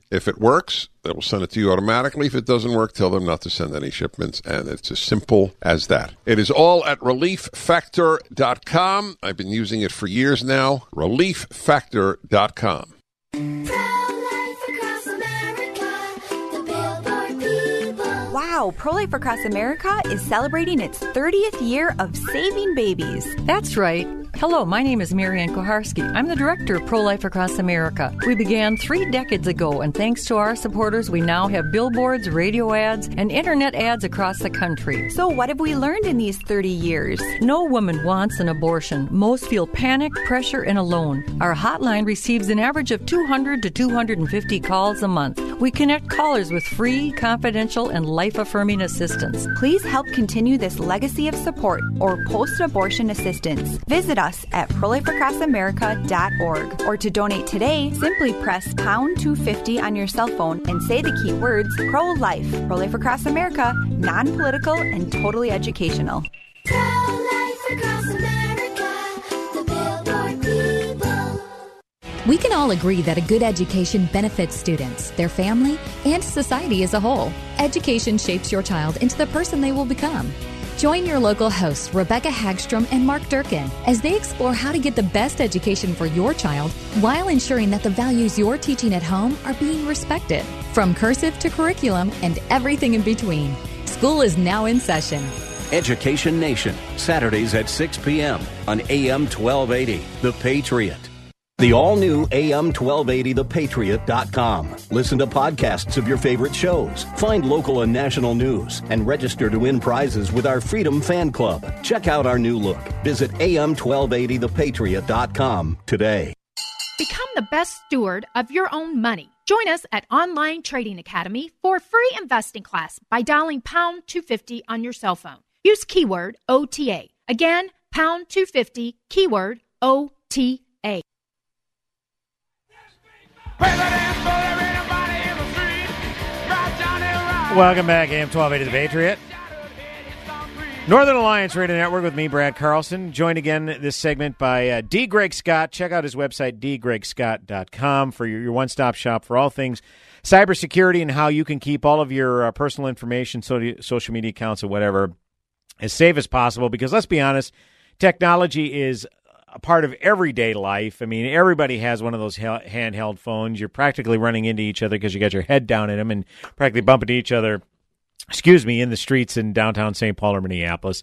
If it works, they will send it to you automatically. If it doesn't work, tell them not to send any shipments. And it's as simple as that. It is all at relieffactor.com. I've been using it for years now. Relieffactor.com. Wow, Pro Life Across America is celebrating its 30th year of saving babies. That's right. Hello, my name is Mary Ann Kuharski. I'm the director of Pro Life Across America. We began three decades ago, and thanks to our supporters, we now have billboards, radio ads, and internet ads across the country. So, what have we learned in these 30 years? No woman wants an abortion. Most feel panic, pressure, and alone. Our hotline receives an average of 200 to 250 calls a month. We connect callers with free, confidential, and life affirming assistance. Please help continue this legacy of support or post abortion assistance. Visit us at prolifeacrossamerica.org or to donate today, simply press pound 250 on your cell phone and say the key words pro life. Pro Life Across America, non political and totally educational. We can all agree that a good education benefits students, their family, and society as a whole. Education shapes your child into the person they will become. Join your local hosts, Rebecca Hagstrom and Mark Durkin, as they explore how to get the best education for your child while ensuring that the values you're teaching at home are being respected. From cursive to curriculum and everything in between. School is now in session. Education Nation, Saturdays at 6 p.m. on AM 1280, The Patriot. The all new AM 1280thepatriot.com. Listen to podcasts of your favorite shows, find local and national news, and register to win prizes with our Freedom Fan Club. Check out our new look. Visit AM1280thepatriot.com today. Become the best steward of your own money. Join us at Online Trading Academy for a free investing class by dialing pound 250 on your cell phone. Use keyword OTA. Again, pound 250, keyword OTA. Welcome back, AM 1280 The Patriot. Northern Alliance Radio Network with me, Brad Carlson. Joined again this segment by uh, D. Greg Scott. Check out his website, dgregscott.com, for your, your one stop shop for all things cybersecurity and how you can keep all of your uh, personal information, so, social media accounts, or whatever, as safe as possible. Because let's be honest, technology is a part of everyday life. I mean, everybody has one of those hel- handheld phones. You're practically running into each other because you got your head down in them and practically bumping into each other. Excuse me, in the streets in downtown St. Paul or Minneapolis.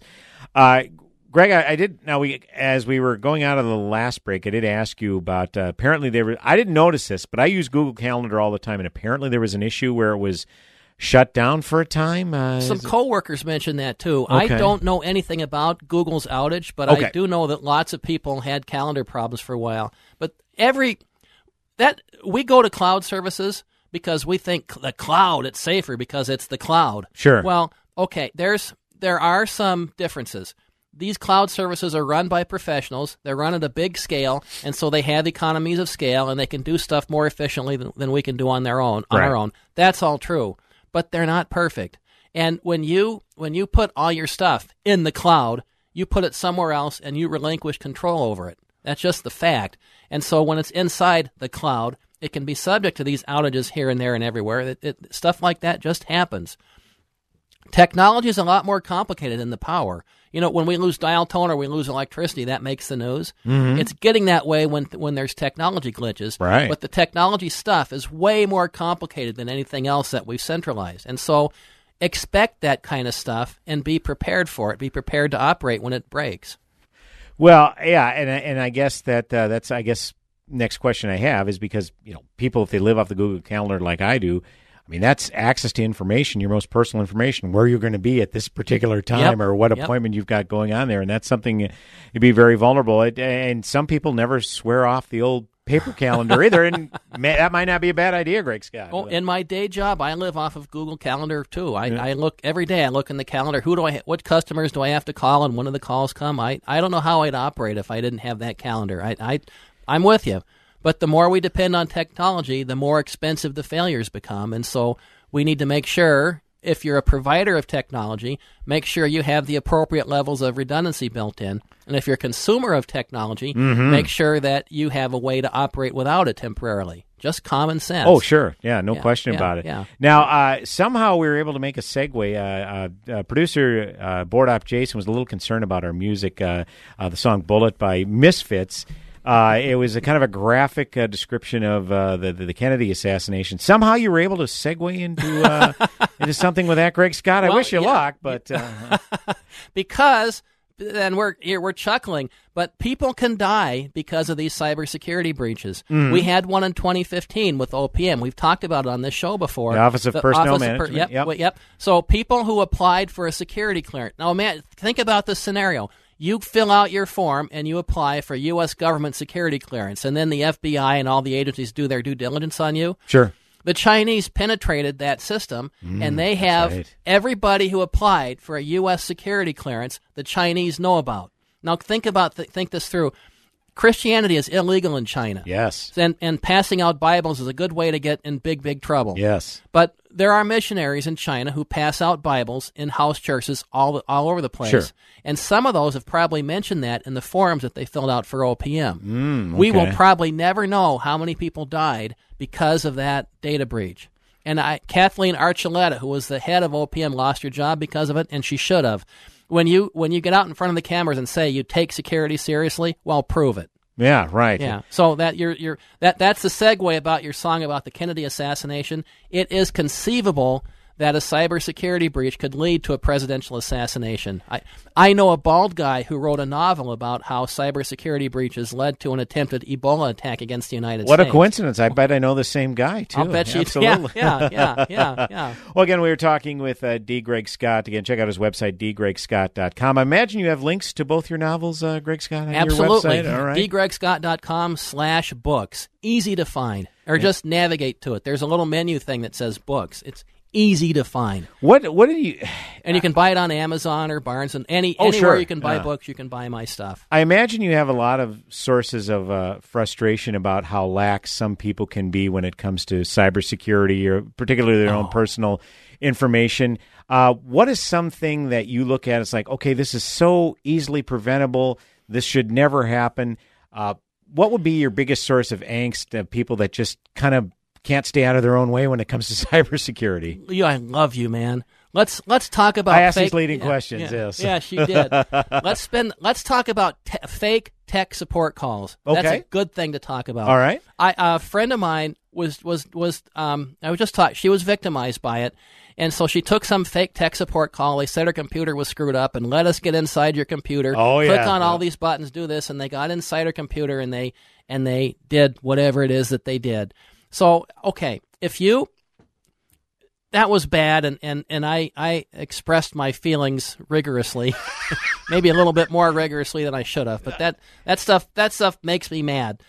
Uh, Greg, I, I, did. Now we, as we were going out of the last break, I did ask you about. Uh, apparently, there were. I didn't notice this, but I use Google Calendar all the time, and apparently there was an issue where it was shut down for a time. Uh, Some coworkers mentioned that too. Okay. I don't know anything about Google's outage, but okay. I do know that lots of people had calendar problems for a while. But every that we go to cloud services because we think the cloud it's safer because it's the cloud. Sure. Well, okay, there's there are some differences. These cloud services are run by professionals. They're run at a big scale, and so they have economies of scale, and they can do stuff more efficiently than, than we can do on their own. On right. our own, that's all true but they're not perfect. And when you when you put all your stuff in the cloud, you put it somewhere else and you relinquish control over it. That's just the fact. And so when it's inside the cloud, it can be subject to these outages here and there and everywhere. It, it, stuff like that just happens. Technology is a lot more complicated than the power. You know, when we lose dial tone or we lose electricity, that makes the news. Mm-hmm. It's getting that way when when there's technology glitches. Right. But the technology stuff is way more complicated than anything else that we've centralized. And so expect that kind of stuff and be prepared for it. Be prepared to operate when it breaks. Well, yeah, and and I guess that uh, that's I guess next question I have is because you know people if they live off the Google Calendar like I do, I mean, that's access to information, your most personal information, where you're going to be at this particular time yep. or what yep. appointment you've got going on there. And that's something you'd be very vulnerable. And some people never swear off the old paper calendar either. And that might not be a bad idea, Greg Scott. Oh, in my day job, I live off of Google Calendar too. I, yeah. I look every day. I look in the calendar. Who do I? What customers do I have to call? And when do the calls come? I I don't know how I'd operate if I didn't have that calendar. I I I'm with you. But the more we depend on technology, the more expensive the failures become. And so we need to make sure, if you're a provider of technology, make sure you have the appropriate levels of redundancy built in. And if you're a consumer of technology, mm-hmm. make sure that you have a way to operate without it temporarily. Just common sense. Oh, sure. Yeah, no yeah, question yeah, about it. Yeah. Now, uh, somehow we were able to make a segue. Uh, uh, producer uh, Board Op Jason was a little concerned about our music, uh, uh, the song Bullet by Misfits. Uh, it was a kind of a graphic uh, description of uh, the, the, the Kennedy assassination. Somehow you were able to segue into uh, into something with that, Greg Scott. I well, wish you yeah. luck, but uh, because and we're here we're chuckling, but people can die because of these cybersecurity breaches. Mhm. We had one in 2015 with OPM. We've talked about it on this show before. The Office of Personnel Office Management, yep, yep. well, yep. So people who applied for a security clearance. Now, man, think about this scenario. You fill out your form and you apply for U.S. government security clearance, and then the FBI and all the agencies do their due diligence on you. sure. The Chinese penetrated that system, Mm, and they have right. everybody who applied for a U.S. security clearance. The Chinese know about. Now think about th- think this through. Christianity is illegal in China. Yes. And, and passing out Bibles is a good way to get in big, big trouble. Yes. But there are missionaries in China who pass out Bibles in house churches all all over the place. Sure. And some of those have probably mentioned that in the forms that they filled out for OPM. Mm, We will probably never know how many people died because of that data breach. And I, Kathleen Archuleta, who was the head of OPM, lost her job because of it, and she should have. When you when you get out in front of the cameras and say you take security seriously, well, prove it. Yeah, right. Yeah. So that you're you're that that's the segue about your song about the Kennedy assassination. It is conceivable that a cybersecurity breach could lead to a presidential assassination. I I know a bald guy who wrote a novel about how cybersecurity breaches led to an attempted Ebola attack against the United What States. What a coincidence! I bet I know the same guy too. I'll bet you- Absolutely. yeah, yeah, yeah, yeah. well, again, we were talking with uh, D. Greg Scott. Again, check out his website, dgregscott.com. I imagine you have links to both your novels, uh, Greg Scott, on Absolutely. your website. All right. dgregscott.com slash books. Easy to find. Or just navigate to it. There's a little menu thing that says books. It's easy to find. What what did you And you can buy it on Amazon or Barnes and any Oh, anywhere sure. you can buy Yeah. books, you can buy my stuff. I imagine you have a lot of sources of uh, frustration about how lax some people can be when it comes to cybersecurity or particularly their own Oh. personal information. Uh, what is something that you look at? It's like, okay, this is so easily preventable. This should never happen. Uh, what would be your biggest source of angst of people that just kind of can't stay out of their own way when it comes to cybersecurity? Leo, I love you, man. let's let's talk about. I asked fake, these leading yeah, questions, Yeah, yes. yeah, she did. let's spend. Let's talk about te- fake tech support calls. That's Okay. a good thing to talk about. All right. I a friend of mine was was was um I was just taught she was victimized by it. And so she took some fake tech support call. They said her computer was screwed up, and let us get inside your computer. Oh, click yeah, on all these buttons, do this, and they got inside her computer, and they and they did whatever it is that they did. So okay, if you that was bad and, and, and I, I expressed my feelings rigorously maybe a little bit more rigorously than I should have but that, that stuff that stuff makes me mad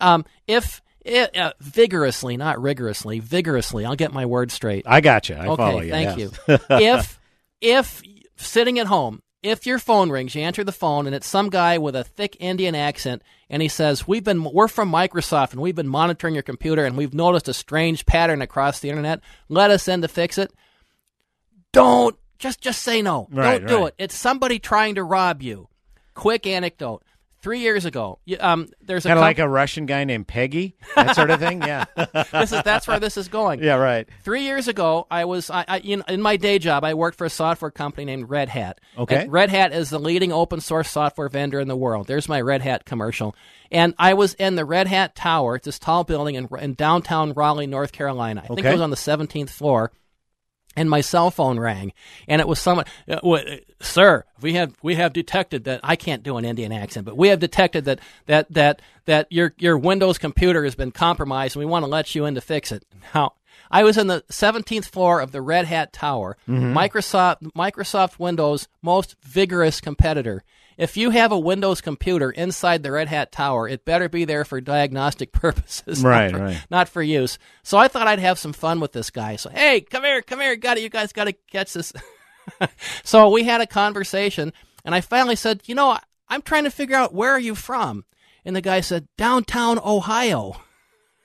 um, if it, uh, vigorously not rigorously vigorously I'll get my words straight I got you. I okay follow you, thank yes. you if if sitting at home if your phone rings you answer the phone and it's some guy with a thick Indian accent and he says we've been we're from Microsoft and we've been monitoring your computer and we've noticed a strange pattern across the internet. Let us in to fix it. Don't just just say no. Right, don't do right. it. It's somebody trying to rob you. Quick anecdote three years ago um, there's Kind of like a Russian guy named Peggy, that sort of thing. Yeah. this is that's where this is going. Yeah, right. Three years ago, I was I, I in, in my day job. I worked for a software company named Red Hat. Okay. And Red Hat is the leading open source software vendor in the world. There's my Red Hat commercial. And I was in the Red Hat Tower, it's this tall building in, in downtown Raleigh, North Carolina. I think Okay. it was on the 17th floor. And my cell phone rang, and it was someone. Uh, w- Sir, we have we have detected that I can't do an Indian accent, but we have detected that that that that your your Windows computer has been compromised, and we want to let you in to fix it. Now, I was in the 17th floor of the Red Hat Tower, Mhm. Microsoft Microsoft Windows most vigorous competitor. If you have a Windows computer inside the Red Hat Tower, it better be there for diagnostic purposes, not Right, for- right. not for use. So I thought I'd have some fun with this guy. So hey, come here, come here, got it. You guys got to catch this. so we had a conversation, and I finally said, you know, I'm trying to figure out where are you from, and the guy said downtown Ohio.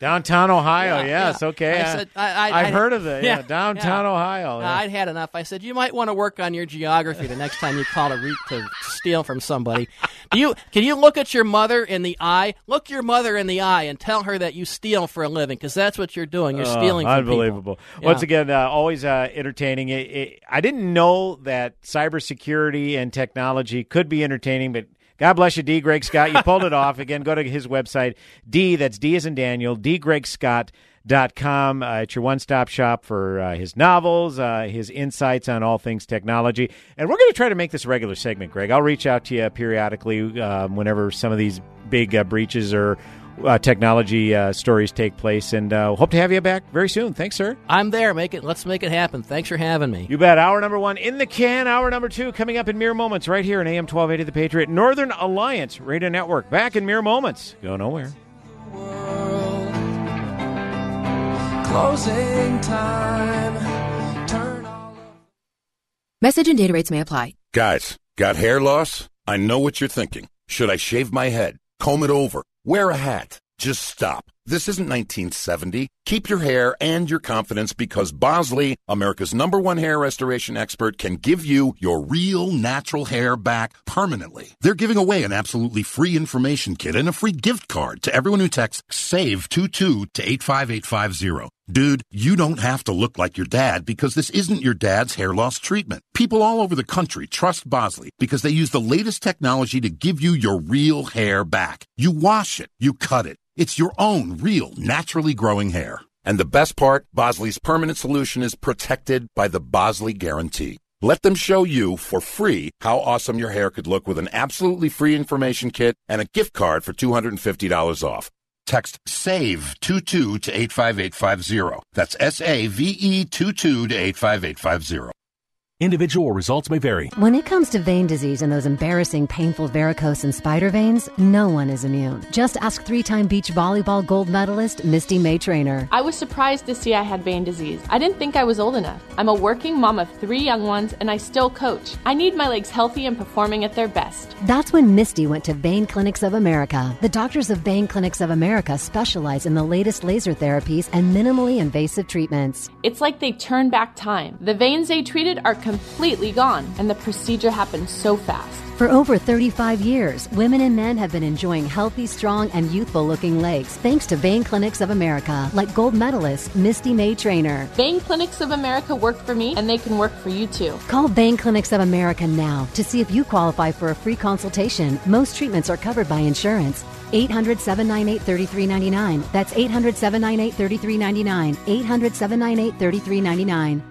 Downtown Ohio, Yeah, yes, yeah. okay. I said, I, I, have heard of it. Yeah, downtown. Ohio. Uh. I'd had enough. I said, you might want to work on your geography the next time you call to re- to steal from somebody. Do you can you look at your mother in the eye? Look your mother in the eye and tell her that you steal for a living because that's what you're doing. You're stealing. From people. unbelievable. Once again, uh, always uh, entertaining. It, it, I didn't know that cybersecurity and technology could be entertaining, but God bless you, D. Greg Scott. You pulled it off. Again, go to his website, D, that's D as in Daniel, D. Greg Scott. dgregscott.com. Uh, it's your one stop shop for uh, his novels, uh, his insights on all things technology. And we're going to try to make this a regular segment, Greg. I'll reach out to you periodically um, whenever some of these big uh, breaches or uh, technology uh, stories take place, and uh, hope to have you back very soon. Thanks, sir. I'm there. Make it. Let's make it happen. Thanks for having me. You bet. Hour number one in the can. Hour number two coming up in mere moments right here in AM 1280 The Patriot Northern Alliance Radio Network. Back in mere moments. Go nowhere. Closing time. Turn Message and data rates may apply. Guys, got hair loss? I know what you're thinking. Should I shave my head? Comb it over? Wear a hat? Just stop. This isn't 1970. Keep your hair and your confidence because Bosley, America's number one hair restoration expert, can give you your real natural hair back permanently. They're giving away an absolutely free information kit and a free gift card to everyone who texts SAVE22 to 85850. Dude, you don't have to look like your dad because this isn't your dad's hair loss treatment. People all over the country trust Bosley because they use the latest technology to give you your real hair back. You wash it, you cut it. It's your own real, naturally growing hair. And the best part, Bosley's permanent solution is protected by the Bosley Guarantee. Let them show you for free how awesome your hair could look with an absolutely free information kit and a gift card for $250 off. Text SAVE22 to 85850. That's S A V E 22 to 85850. Individual results may vary. When it comes to vein disease and those embarrassing, painful varicose and spider veins, no one is immune. Just ask three time beach volleyball gold medalist Misty May-Treanor. I was surprised to see I had vein disease. I didn't think I was old enough. I'm a working mom of three young ones, and I still coach. I need my legs healthy and performing at their best. That's when Misty went to Vein Clinics of America. The doctors of Vein Clinics of America specialize in the latest laser therapies and minimally invasive treatments. It's like they turn back time. The veins they treated are completely gone, and the procedure happened so fast. For over 35 years, women and men have been enjoying healthy, strong, and youthful looking legs thanks to Vein Clinics of America, like gold medalist Misty May-Treanor. Vein Clinics of America worked for me, and they can work for you too. Call Vein Clinics of America now to see if you qualify for a free consultation. Most treatments are covered by insurance. 800 798 3399. That's 800 798 3399. 800 798 3399.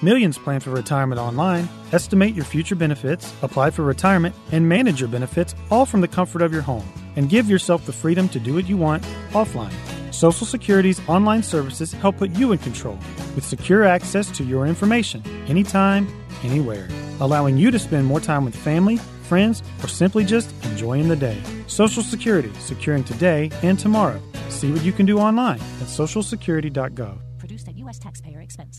Millions plan for retirement online. Estimate your future benefits, apply for retirement, and manage your benefits all from the comfort of your home. And give yourself the freedom to do what you want offline. Social Security's online services help put you in control with secure access to your information anytime, anywhere, allowing you to spend more time with family, friends, or simply just enjoying the day. Social Security, securing today and tomorrow. See what you can do online at socialsecurity.gov. Produced at U.S. taxpayer expense.